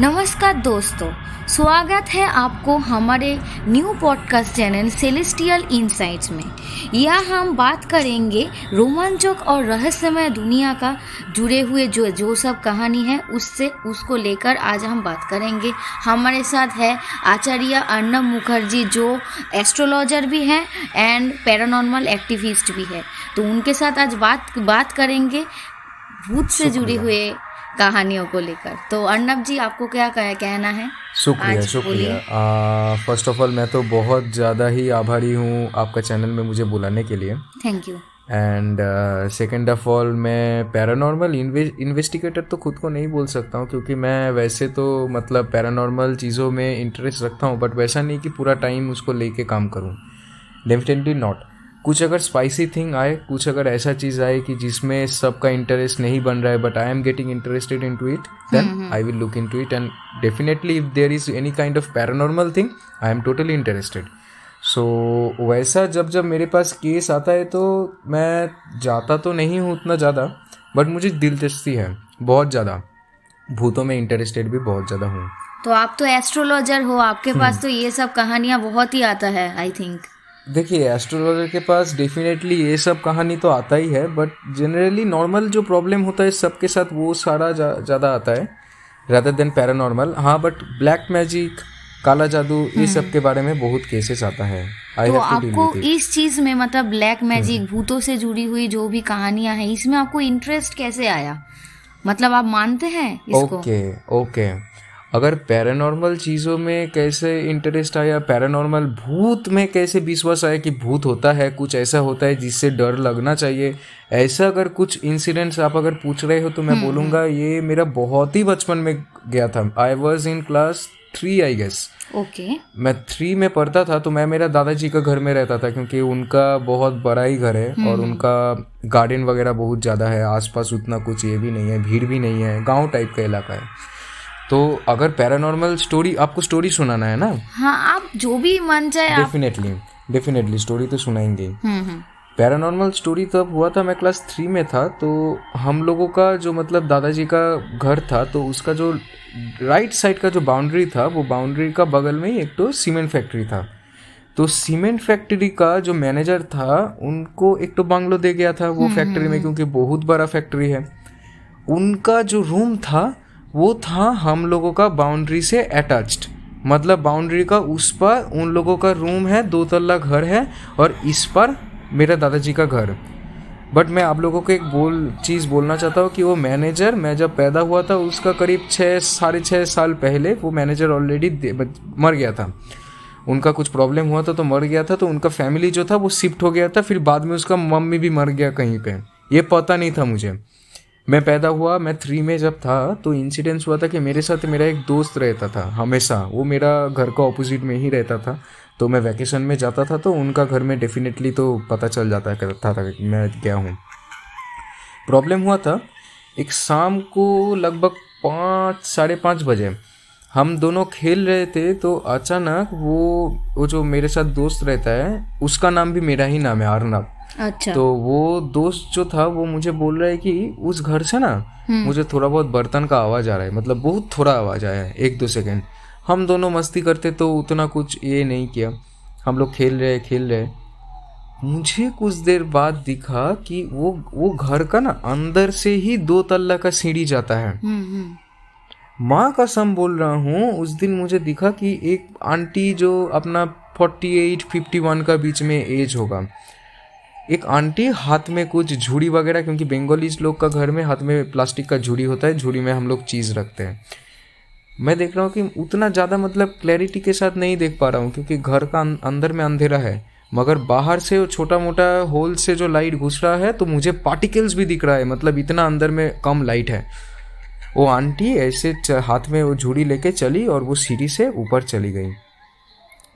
नमस्कार दोस्तों स्वागत है आपको हमारे new podcast channel celestial insights में। यह हम बात करेंगे रोमांचक और रहस्यमय दुनिया का जुड़े हुए जो जो सब कहानी है उससे उसको लेकर आज हम बात करेंगे। हमारे साथ है आचार्य अर्नब मुखर्जी जो एस्ट्रोलॉजर भी हैं एंड पैरानॉर्मल एक्टिविस्ट भी है। तो उनके साथ आज बात बात करेंगे भूत से जुड़े हुए कहानियों को लेकर। तो अर्नब जी आपको क्या कह- कहना है? शुक्रिया शुक्रिया। फ़र्स्ट ऑफ़ ऑल मैं तो बहुत ज़्यादा ही आभारी हूँ आपका चैनल में मुझे बुलाने के लिए। Thank you and second of all मैं पैरानॉर्मल इन्वेस्टिगेटर तो खुद को नहीं बोल सकता हूँ क्योंकि मैं वैसे तो मतलब पैरानॉर्मल चीज़ों में इंटरेस्ट रखता हूँ बट वैसा नहीं कि पूरा टाइम उसको लेके काम करूँ। डेफिनेटली नॉट कुछ अगर स्पाइसी थिंग आए कुछ अगर ऐसा चीज़ आए कि जिसमें सबका इंटरेस्ट नहीं बन रहा है but I am getting interested into it then I will look into it and definitely if there is any kind of paranormal thing I am totally interested so वैसा जब जब मेरे पास केस आता है तो मैं जाता तो नहीं हूँ उतना ज़्यादा बट मुझे दिलचस्पी है बहुत ज़्यादा। भूतों में इंटरेस्टेड भी बहुत ज़्यादा हूँ। तो आप तो एस्ट्रोलॉजर हो आपके पास तो ये सब कहानियाँ बहुत ही आता है आई थिंक देखिए एस्ट्रोलॉजर के पास डेफिनेटली ये सब कहानी तो आता ही है बट जनरली नॉर्मल जो प्रॉब्लम होता है सबके साथ वो सारा ज़्यादा आता है रादर देन पैरानॉर्मल हाँ बट ब्लैक मैजिक काला जादू ये सब के बारे में बहुत केसेस आता है। आई तो आपको इस चीज़ में मतलब ब्लैक मैजिक भूतों से जुड़ी हुई जो भी कहानियाँ हैं इसमें आपको इंटरेस्ट कैसे आया? मतलब आप मानते हैं इसको? ओके ओके अगर पैरानॉर्मल चीज़ों में कैसे इंटरेस्ट आया पैरानॉर्मल भूत में कैसे विश्वास आया कि भूत होता है कुछ ऐसा होता है जिससे डर लगना चाहिए ऐसा अगर कुछ इंसिडेंट्स आप अगर पूछ रहे हो तो मैं बोलूँगा ये मेरा बहुत ही बचपन में गया था। I was in class three I guess okay. मैं थ्री में पढ़ता था तो मैं मेरा दादाजी का घर में रहता था क्योंकि उनका बहुत बड़ा ही घर है और उनका गार्डन वगैरह बहुत ज़्यादा है आसपास उतना कुछ ये भी नहीं है भीड़ भी नहीं है गाँव टाइप का इलाका है। तो अगर पैरानॉर्मल स्टोरी आपको स्टोरी सुनाना है ना? हाँ आप जो भी मन चाहे डेफिनेटली डेफिनेटली स्टोरी तो सुनाएँगे। हम्म हम्म। पैरानॉर्मल स्टोरी तब हुआ था मैं क्लास थ्री में था तो हम लोगों का जो मतलब दादाजी का घर था तो उसका जो राइट साइड का जो बाउंड्री था वो बाउंड्री का बगल में ही एक तो सीमेंट फैक्ट्री था। तो सीमेंट फैक्ट्री का जो मैनेजर था उनको एक तो बंगलो दे गया था वो फैक्ट्री में क्योंकि बहुत बड़ा फैक्ट्री है। उनका जो रूम था वो था हम लोगों का बाउंड्री से अटैच्ड मतलब बाउंड्री का उस पर उन लोगों का रूम है, दो तल्ला घर है और इस पर मेरा दादाजी का घर. बट मैं आप लोगों को एक बोल, चीज़ बोलना चाहता हूँ कि वो मैनेजर मैं जब पैदा हुआ था उसका करीब छः, साढ़े छः साल पहले वो मैनेजर ऑलरेडी मर गया था. उनका कुछ प्रॉब्लम हुआ था तो मर गया था तो उनका फैमिली जो था वो शिफ्ट हो गया था, फिर बाद में उसका मम्मी भी मर गया कहीं पे. ये पता नहीं था मुझे. मैं पैदा हुआ, मैं थ्री में जब था तो इंसिडेंस हुआ था कि मेरे साथ मेरा एक दोस्त रहता था, हमेशा। वो मेरा घर का ऑपोजिट में ही रहता था। तो मैं वैकेशन में जाता था तो उनका घर में डेफिनेटली तो पता चल जाता करता था कि मैं गया हूँ। प्रॉब्लम हुआ था, एक शाम को लगभग पाँच, साढ़े पाँच बजे, हम दोनों खेल रहे थे तो अचानक वो वो जो मेरे साथ दोस्त रहता है, उसका नाम भी मेरा ही नाम है अर्नब अच्छा। तो वो दोस्त जो था वो मुझे बोल रहा है कि उस घर से ना मुझे थोड़ा बहुत बर्तन का आवाज़ आ रहा है। मतलब बहुत थोड़ा आवाज़ आया है एक दो सेकेंड। हम दोनों मस्ती करते तो उतना कुछ ये नहीं किया। हम लोग खेल रहे खेल रहे। मुझे कुछ देर बाद दिखा कि वो वो घर का ना अंदर से ही दो तल्ला का सीढ़ी जाता है। हम्म हम्म। माँ का सम बोल रहा हूँ उस दिन मुझे दिखा कि एक आंटी जो अपना फोर्टी एट फिफ्टी वन का बीच में एज होगा। एक आंटी हाथ में कुछ झूड़ी वगैरह, क्योंकि बंगालीज लोग का घर में हाथ में प्लास्टिक का झूड़ी होता है, झूड़ी में हम लोग चीज़ रखते हैं। मैं देख रहा हूँ कि उतना ज़्यादा मतलब क्लैरिटी के साथ नहीं देख पा रहा हूँ, क्योंकि घर का अं- अंदर में अंधेरा है। मगर बाहर से छोटा मोटा होल से जो लाइट घुस रहा है तो मुझे पार्टिकल्स भी दिख रहा है मतलब इतना अंदर में कम लाइट है। वो आंटी ऐसे हाथ में वो झूड़ी लेके चली और वो सीढ़ी से ऊपर चली गई।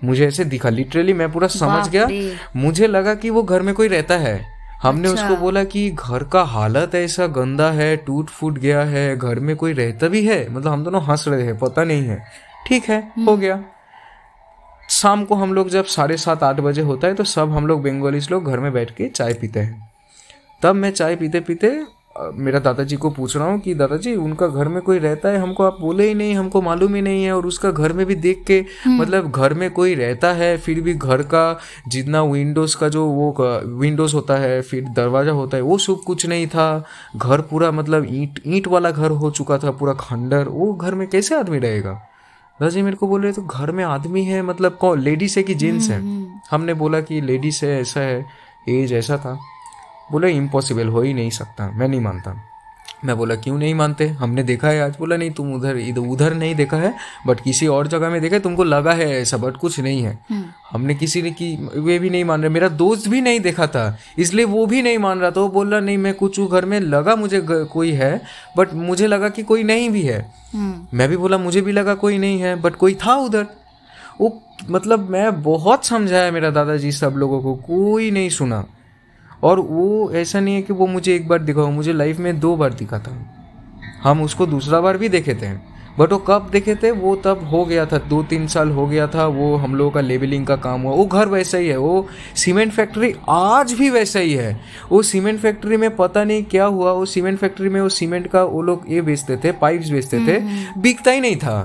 मुझे ऐसे दिखा लिटरली मैं पूरा समझ गया। मुझे लगा कि वो घर में कोई रहता है। हमने अच्छा। उसको बोला कि घर का हालत ऐसा गंदा है टूट फूट गया है घर में कोई रहता भी है। मतलब हम दोनों हंस रहे हैं पता नहीं है। ठीक है हो गया। शाम को हम लोग जब साढ़े सात आठ बजे होता है तो सब हम लोग बंगालीज लोग घर में बैठ के चाय पीते हैं। तब मैं चाय पीते पीते मेरा दादाजी को पूछ रहा हूँ कि दादाजी उनका घर में कोई रहता है? हमको आप बोले ही नहीं हमको मालूम ही नहीं है और उसका घर में भी देख के मतलब घर में कोई रहता है फिर भी घर का जितना विंडोज़ का जो वो विंडोज़ होता है फिर दरवाज़ा होता है वो सब कुछ नहीं था। घर पूरा मतलब ईंट ईंट वाला घर हो चुका था पूरा खंडर। वो घर में कैसे आदमी रहेगा? दादाजी मेरे को बोल रहे तो घर में आदमी है मतलब कौन लेडीज़ है कि जेंट्स है? हमने बोला कि लेडीज़ है ऐसा है एज ऐसा था। बोला इम्पॉसिबल हो ही नहीं सकता। मैं नहीं मानता। मैं बोला क्यों नहीं मानते? हमने देखा है आज। बोला नहीं तुम उधर इधर उधर नहीं देखा है बट किसी और जगह में देखा है तुमको लगा है ऐसा बट कुछ नहीं है। हमने किसी ने की वे भी नहीं मान रहे। मेरा दोस्त भी नहीं देखा था इसलिए वो भी नहीं मान रहा था। वो बोल रहा नहीं मैं कुछ घर में लगा मुझे कोई है बट मुझे लगा कि कोई नहीं भी है। हम्म। मैं भी बोला मुझे भी लगा कोई नहीं है बट कोई था उधर। वो मतलब मैं बहुत समझाया मेरा दादाजी सब लोगों को कोई नहीं सुना। और वो ऐसा नहीं है कि वो मुझे एक बार दिखा हो मुझे लाइफ में दो बार दिखा था हम उसको दूसरा बार भी देखे थे। बट वो कब देखे थे? वो तब हो गया था दो तीन साल हो गया था वो हम लोगों का लेबलिंग का काम हुआ। वो घर वैसा ही है वो सीमेंट फैक्ट्री आज भी वैसा ही है। वो सीमेंट फैक्ट्री में पता नहीं क्या हुआ वो सीमेंट फैक्ट्री में वो सीमेंट का वो लोग ये बेचते थे पाइप्स बेचते थे। बिकता ही नहीं था।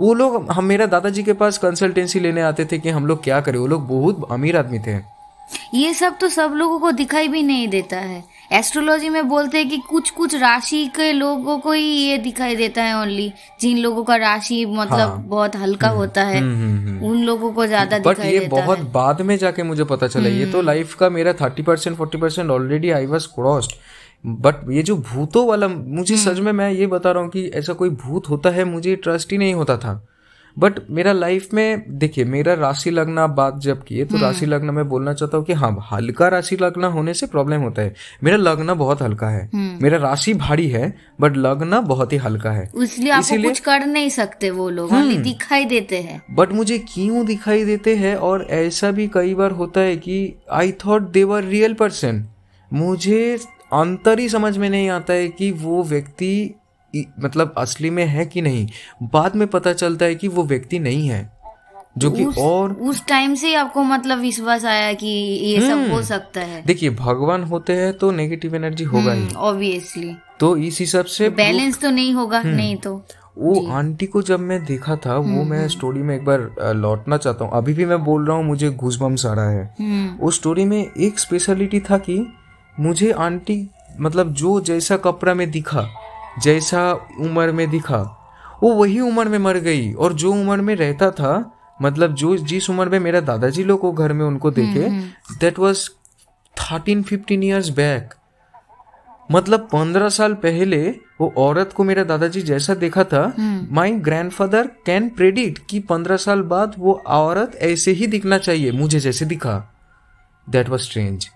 वो लोग हम मेरा दादाजी के पास कंसल्टेंसी लेने आते थे कि हम लोग क्या करें? वो लोग बहुत अमीर आदमी थे। ये सब तो सब लोगों को दिखाई भी नहीं देता है एस्ट्रोलॉजी में बोलते हैं कि कुछ कुछ राशि के लोगों को ही ये दिखाई देता है ओनली जिन लोगों का राशि मतलब हाँ। बहुत हल्का होता है हम्म, हम्म, हम्म। उन लोगों को ज़्यादा बट दिखाई ये देता बहुत है हम्म। बाद में जाके मुझे पता चला ये तो लाइफ का मेरा thirty percent forty percent already I was crossed but ये जो भूतों वाला मुझे हम्म। सच में मैं ये बता रहा हूँ कि ऐसा कोई भूत होता है मुझे ट्रस्ट ही नहीं होता था बट मेरा लाइफ में देखिए मेरा राशि लगना आप बात जब किए तो राशि हम्म। लगना मैं बोलना चाहता हूँ कि हाँ हल्का राशि लगना होने से प्रॉब्लम होता है मेरा लगना बहुत हल्का है हम्म। मेरा राशि भारी है बट लगना बहुत ही हल्का है इसलिए आपको कुछ कर नहीं सकते वो लोग हम्म। दिखाई देते हैं बट मुझे क्यों दिखाई देते हैं और ऐसा भी कई बार होता है कि I thought they're real person मुझे अंतर ही समझ में नहीं आता है कि वो व्यक्ति मतलब असली में है कि नहीं? बाद में पता चलता है कि वो व्यक्ति नहीं है जो कि और उस टाइम से ही आपको मतलब विश्वास आया कि ये सब हम्म। हो सकता है। देखिए भगवान होते हैं तो नेगेटिव एनर्जी होगा ही। ऑब्वियसली तो इस हिसाब से बैलेंस तो नहीं होगा हम्म। नहीं तो। वो आंटी को जब मैं देखा था वो हम्म, मैं स्टोरी में एक बार लौटना चाहता हूँ। अभी भी मैं बोल रहा हूँ मुझे घूसबम्स आ रहा है। हम्म। उस स्टोरी में एक स्पेशलिटी था कि मुझे आंटी मतलब जो जैसा कपड़ा में दिखा जैसा उम्र में दिखा वो वही उम्र में मर गई। और जो उम्र में रहता था मतलब जो जिस उम्र में मेरा दादाजी लोग को घर में उनको देखे that was thirteen fifteen years back मतलब पंद्रह साल पहले वो औरत को मेरा दादाजी जैसा देखा था माई ग्रैंडफादर कैन प्रेडिक्ट कि पंद्रह साल बाद वो औरत ऐसे ही दिखना चाहिए मुझे जैसे दिखा। दैट वॉज़ स्ट्रेंज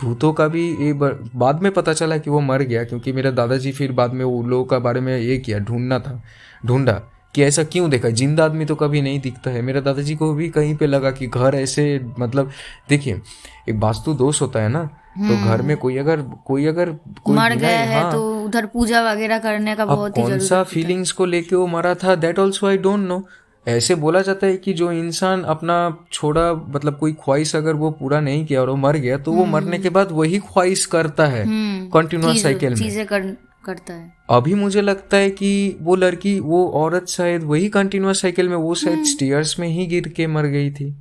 भूतों का भी ये बाद में पता चला कि वो मर गया क्योंकि मेरा दादाजी फिर बाद में वो लोगों का बारे में ये किया ढूंढना था ढूंढा कि ऐसा क्यों देखा। ज़िंदा आदमी तो कभी नहीं दिखता है। मेरा दादाजी को भी कहीं पे लगा कि घर ऐसे मतलब देखिए एक वास्तु दोष होता है ना तो घर में कोई अगर कोई अगर कोई मर गया है हाँ, तो उधर पूजा वगैरह करने का बहुत ही कौन सा फीलिंग्स को लेके वो मरा था? That also I don't know ऐसे बोला जाता है कि जो इंसान अपना छोड़ा मतलब कोई ख्वाहिश अगर वो पूरा नहीं किया और वो मर गया तो वो मरने के बाद वही ख्वाहिश करता है हम्म, कंटिन्यूस साइकिल में। चीज़ें कर, करता है। अभी मुझे लगता है कि वो लड़की वो औरत शायद वही कंटिन्यूस साइकिल में वो हम्म। शायद स्टेयर्स में ही गिर के मर गई थी।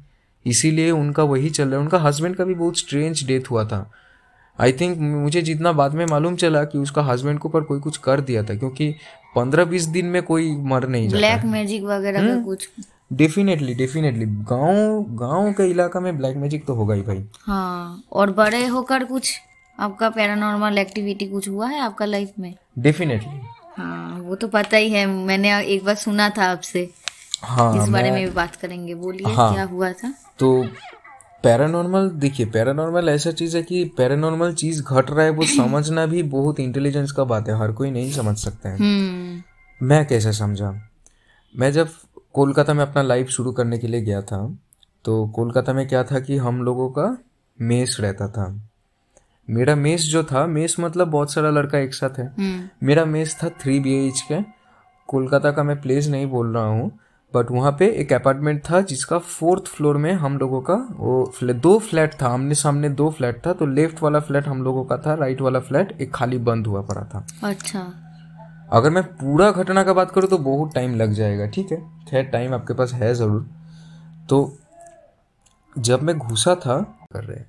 इसीलिए उनका वही चल रहा है। उनका हस्बैंड का भी बहुत स्ट्रेंज डेथ हुआ था। आई थिंक मुझे जितना बाद में मालूम चला कि उसका हस्बैंड को ऊपर कोई कुछ कर दिया था क्योंकि पंद्रह बीस दिन में कोई मर नहीं जाता ब्लैक मैजिक वगैरह हम्म। का कुछ। डेफिनेटली डेफिनेटली गाँव गाँव के इलाका में ब्लैक मैजिक तो होगा ही भाई। हाँ और बड़े होकर कुछ आपका पैरानॉर्मल एक्टिविटी कुछ हुआ है आपका लाइफ में? डेफिनेटली हाँ वो तो पता ही है। मैंने एक बार सुना था आपसे। हाँ इस बारे में भी बात करेंगे। बोलिए हाँ। क्या हुआ था? तो पैरानॉर्मल देखिए पैरानॉर्मल ऐसा चीज़ है कि पैरानॉर्मल चीज़ घट रहा है वो समझना भी बहुत इंटेलिजेंस का बात है हर कोई नहीं समझ सकता है। हम्म। मैं कैसे समझा मैं जब कोलकाता में अपना लाइफ शुरू करने के लिए गया था तो कोलकाता में क्या था कि हम लोगों का मेस रहता था। मेरा मेस जो था मेस मतलब बहुत सारा लड़का एक साथ है। हम्म। मेरा मेस था थ्री बी एच के कोलकाता का मैं प्लेस नहीं बोल रहा हूँ बट वहाँ पे एक अपार्टमेंट था जिसका फोर्थ फ्लोर में हम लोगों का वो फ्लैट दो फ्लैट था आमने सामने दो फ्लैट था तो लेफ़्ट वाला फ्लैट हम लोगों का था राइट वाला फ्लैट एक खाली बंद हुआ पड़ा था। अच्छा। अगर मैं पूरा घटना का बात करूँ तो बहुत टाइम लग जाएगा ठीक है? खैर टाइम आपके पास है ज़रूर। तो जब मैं घुसा था कर रहे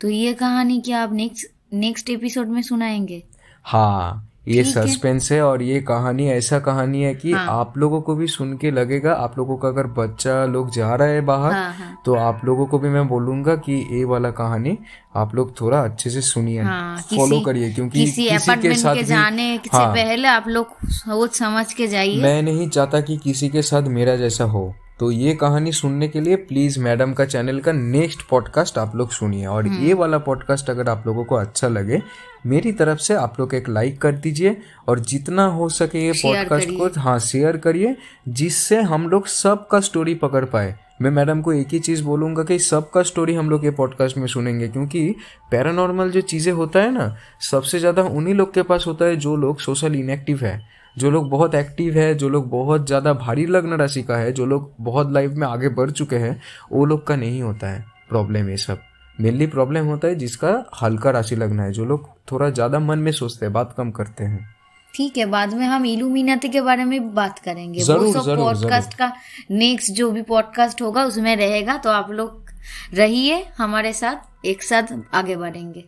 तो ये कहानी क्या आप नेक्स्ट नेक्स्ट एपिसोड में सुनाएँगे? हाँ। ये सस्पेंस है। और ये कहानी ऐसा कहानी है कि हाँ। आप लोगों को भी सुन के लगेगा। आप लोगों का अगर बच्चा लोग जा रहा है बाहर हाँ हाँ। तो आप लोगों को भी मैं बोलूँगा कि ये वाला कहानी आप लोग थोड़ा अच्छे से सुनिए हाँ फॉलो करिए क्योंकि किसी किसी के साथ के जाने से हाँ। पहले आप लोग सोच समझ के जाइए। मैं नहीं चाहता कि किसी के साथ मेरा जैसा हो। तो ये कहानी सुनने के लिए प्लीज़ मैडम का चैनल का नेक्स्ट पॉडकास्ट आप लोग सुनिए। और हम्म। ये वाला पॉडकास्ट अगर आप लोगों को अच्छा लगे मेरी तरफ़ से आप लोग एक लाइक कर दीजिए और जितना हो सके ये पॉडकास्ट को हाँ शेयर करिए जिससे हम लोग सबका स्टोरी पकड़ पाए। मैं मैडम को एक ही चीज़ बोलूँगा कि सबका स्टोरी हम लोग ये पॉडकास्ट में सुनेंगे क्योंकि पैरानॉर्मल जो चीज़ें होता है ना सबसे ज़्यादा उन्हीं लोग के पास होता है जो लोग सोशल इनएक्टिव है। जो लोग बहुत एक्टिव है जो लोग बहुत ज़्यादा भारी लग्न राशि का है जो लोग बहुत लाइफ में आगे बढ़ चुके हैं वो लोग का नहीं होता है प्रॉब्लम ये सब। मेनली प्रॉब्लम होता है जिसका हल्का राशि लगना है जो लोग थोड़ा ज़्यादा मन में सोचते हैं बात कम करते हैं। ठीक है बाद में हम इल्यूमिनाती के बारे में बात करेंगे। ज़रूर, वो ज़रूर, सब पॉडकास्ट का नेक्स्ट जो भी पॉडकास्ट होगा उसमें रहेगा तो आप लोग रहिए हमारे साथ एक साथ आगे बढ़ेंगे।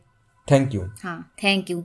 थैंक यू हाँ थैंक यू